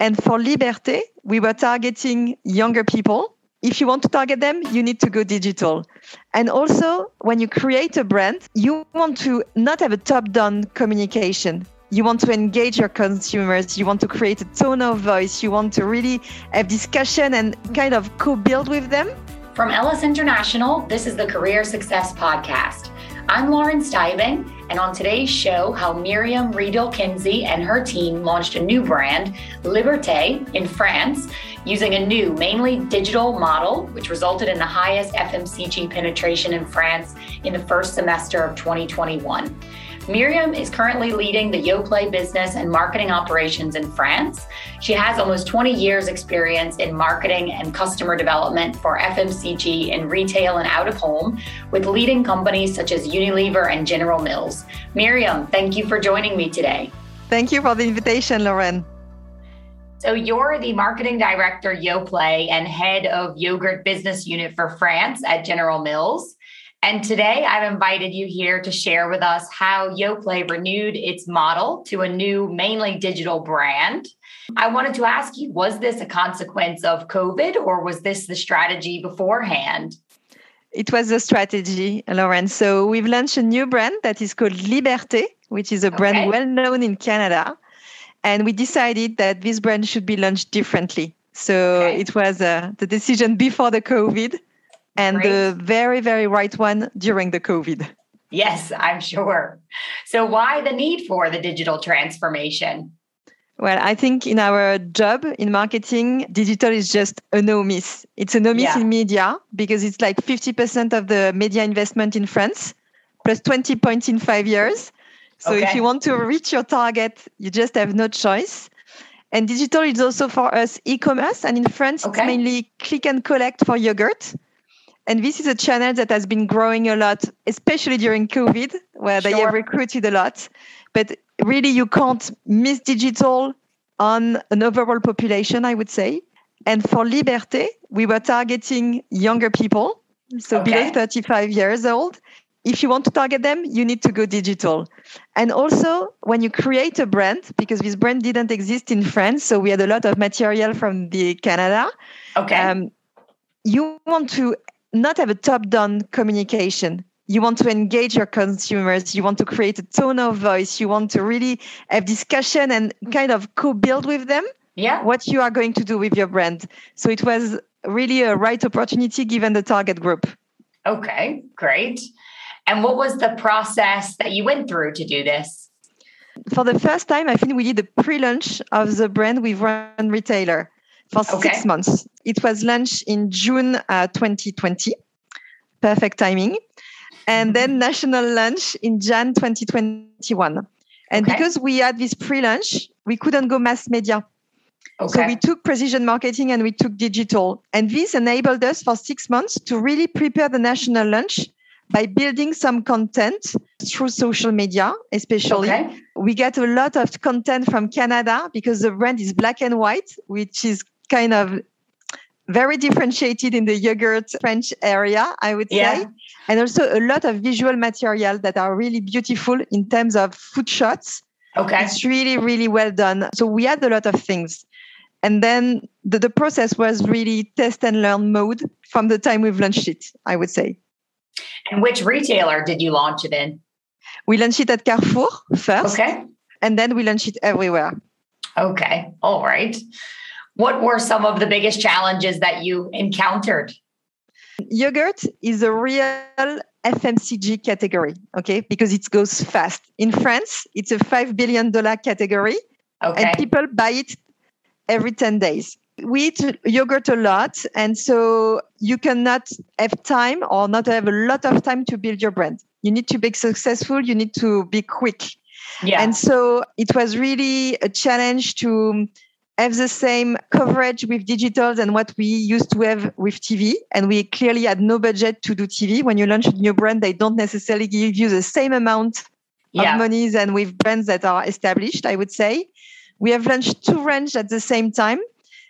And for Liberté, we were targeting younger people. If you want to target them, you need to go digital. And also, when you create a brand, you want to not have a top down communication. You want to engage your consumers. You want to create a tone of voice. You want to really have discussion and kind of co build with them. From Ellis International, this is the Career Success Podcast. I'm Lauren Steibing, and on today's show, how Miriam Riedel Kinsey and her team launched a new brand, Liberté, in France, using a new, mainly digital model, which resulted in the highest FMCG penetration in France in the first semester of 2021. Miriam is currently leading the Yoplait business and marketing operations in France. She has almost 20 years experience in marketing and customer development for FMCG in retail and out of home with leading companies such as Unilever and General Mills. Miriam, thank you for joining me today. Thank you for the invitation, Lauren. So you're the marketing director Yoplait and head of yogurt business unit for France at General Mills. And today I've invited you here to share with us how Yoplait renewed its model to a new, mainly digital brand. I wanted to ask you was this a consequence of COVID or was this the strategy beforehand? It was a strategy, Lauren. So we've launched a new brand that is called Liberté, which is a brand well known in Canada. And we decided that this brand should be launched differently. So okay. it was uh, the decision before the COVID and the very, very right one during the COVID. Yes, I'm sure. So, why the need for the digital transformation? Well, I think in our job in marketing, digital is just a no miss. It's a no miss yeah. in media because it's like 50% of the media investment in France, plus 20 points in five years. So, okay. if you want to reach your target, you just have no choice. And digital is also for us e commerce. And in France, okay. it's mainly click and collect for yogurt. And this is a channel that has been growing a lot, especially during COVID, where sure. they have recruited a lot. But really, you can't miss digital on an overall population, I would say. And for Liberté, we were targeting younger people, so okay. below 35 years old. If you want to target them, you need to go digital. And also, when you create a brand, because this brand didn't exist in France, so we had a lot of material from the Canada. Okay. Um, you want to not have a top down communication. You want to engage your consumers. You want to create a tone of voice. You want to really have discussion and kind of co build with them yeah. what you are going to do with your brand. So it was really a right opportunity given the target group. Okay, great. And what was the process that you went through to do this? For the first time, I think we did a pre launch of the brand with one retailer for okay. six months. It was launched in June uh, 2020. Perfect timing. And then national launch in Jan 2021. And okay. because we had this pre-launch, we couldn't go mass media. Okay. So we took precision marketing and we took digital. And this enabled us for six months to really prepare the national launch by building some content through social media, especially. Okay. We get a lot of content from Canada because the brand is black and white, which is kind of very differentiated in the yogurt French area, I would yeah. say. And also a lot of visual material that are really beautiful in terms of food shots. Okay. It's really, really well done. So we had a lot of things. And then the, the process was really test and learn mode from the time we've launched it, I would say. And which retailer did you launch it in? We launched it at Carrefour first. Okay. And then we launched it everywhere. Okay. All right. What were some of the biggest challenges that you encountered? Yogurt is a real FMCG category, okay, because it goes fast. In France, it's a $5 billion category, okay. and people buy it every 10 days. We eat yogurt a lot, and so you cannot have time or not have a lot of time to build your brand. You need to be successful, you need to be quick. Yeah. And so it was really a challenge to have the same coverage with digital than what we used to have with TV. And we clearly had no budget to do TV. When you launch a new brand, they don't necessarily give you the same amount yeah. of money than with brands that are established, I would say. We have launched two ranges at the same time.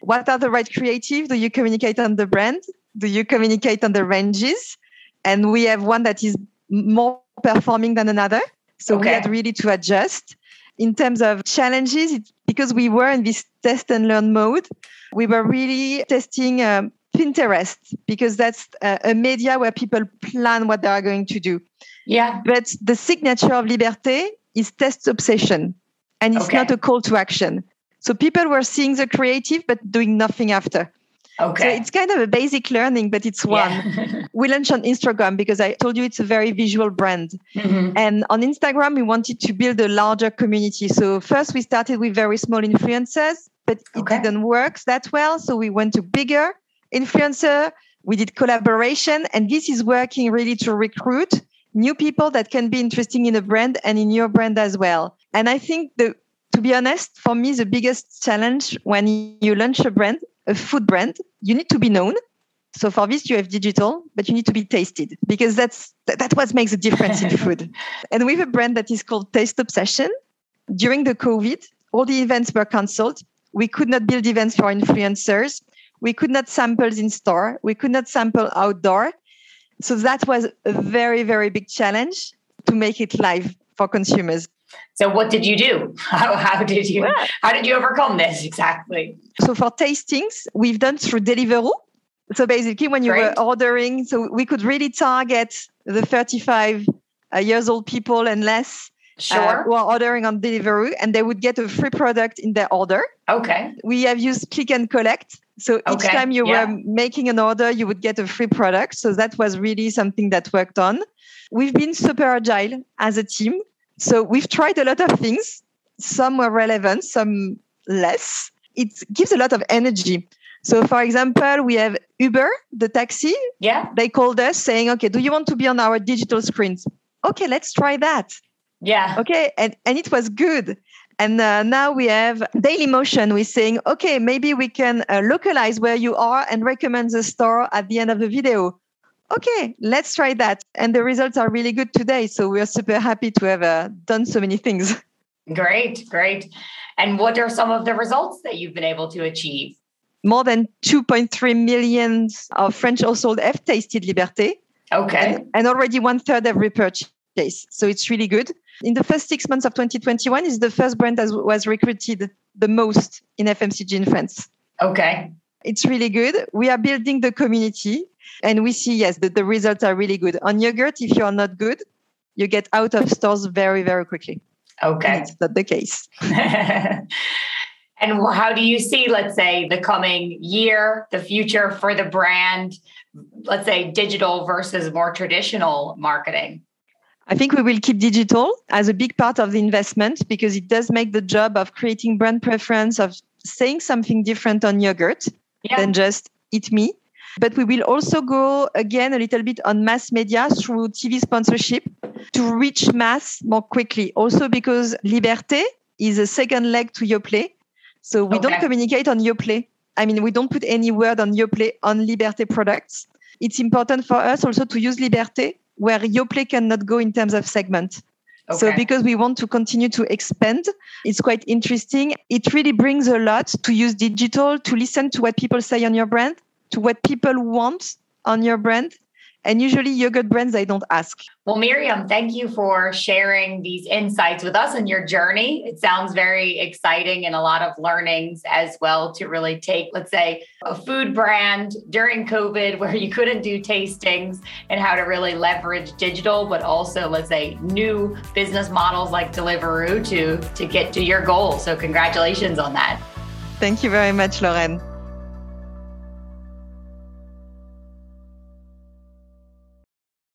What are the right creative? Do you communicate on the brand? Do you communicate on the ranges? And we have one that is more performing than another. So okay. we had really to adjust. In terms of challenges, it's because we were in this test and learn mode. We were really testing um, Pinterest because that's a, a media where people plan what they are going to do. Yeah. But the signature of Liberté is Taste Obsession, and it's okay. not a call to action. So people were seeing the creative but doing nothing after. Okay. So it's kind of a basic learning, but it's one. Yeah. we launched on Instagram because I told you it's a very visual brand. Mm-hmm. And on Instagram, we wanted to build a larger community. So first we started with very small influencers, but it okay. didn't work that well. So we went to bigger influencer. We did collaboration, and this is working really to recruit new people that can be interesting in a brand and in your brand as well. And I think the to be honest, for me, the biggest challenge when you launch a brand, a food brand, you need to be known. So for this, you have digital, but you need to be tasted because that's that's what makes a difference in food. And we have a brand that is called Taste Obsession. During the COVID, all the events were cancelled. We could not build events for influencers. We could not sample in store. We could not sample outdoor. So that was a very, very big challenge to make it live for consumers. So what did you do? How, how did you how did you overcome this exactly? So for tastings, we've done through Deliveroo. So basically, when you Great. were ordering, so we could really target the 35 uh, years old people and less uh, sure. uh, who are ordering on Deliveroo, and they would get a free product in their order. Okay. We have used click and collect. So each okay. time you yeah. were making an order, you would get a free product. So that was really something that worked on. We've been super agile as a team. So we've tried a lot of things. Some were relevant, some less. It gives a lot of energy. So, for example, we have Uber, the taxi. Yeah. They called us saying, okay, do you want to be on our digital screens? Okay, let's try that. Yeah. Okay. And, and it was good. And uh, now we have Dailymotion. We're saying, okay, maybe we can uh, localize where you are and recommend the store at the end of the video. Okay, let's try that. And the results are really good today. So we are super happy to have uh, done so many things. Great, great. And what are some of the results that you've been able to achieve? More than 2.3 million of French households have tasted Liberté. Okay. And, and already one third have repurchased. So it's really good. In the first six months of 2021, is the first brand that was recruited the most in FMCG in France. Okay. It's really good. We are building the community and we see, yes, that the results are really good. On yogurt, if you are not good, you get out of stores very, very quickly. Okay. And it's not the case. and how do you see, let's say, the coming year, the future for the brand, let's say digital versus more traditional marketing? I think we will keep digital as a big part of the investment because it does make the job of creating brand preference, of saying something different on yogurt yeah. than just eat me. But we will also go again a little bit on mass media through TV sponsorship to reach mass more quickly. Also because Liberté is a second leg to Yoplait. So we okay. don't communicate on Yoplait. I mean, we don't put any word on Yoplait on Liberté products. It's important for us also to use Liberté where Yoplait cannot go in terms of segment. Okay. So because we want to continue to expand, it's quite interesting. It really brings a lot to use digital, to listen to what people say on your brand, to what people want on your brand, and usually yogurt brands, I don't ask. Well, Miriam, thank you for sharing these insights with us and your journey. It sounds very exciting and a lot of learnings as well to really take, let's say, a food brand during COVID where you couldn't do tastings and how to really leverage digital, but also, let's say, new business models like Deliveroo to, to get to your goal. So, congratulations on that. Thank you very much, Lauren.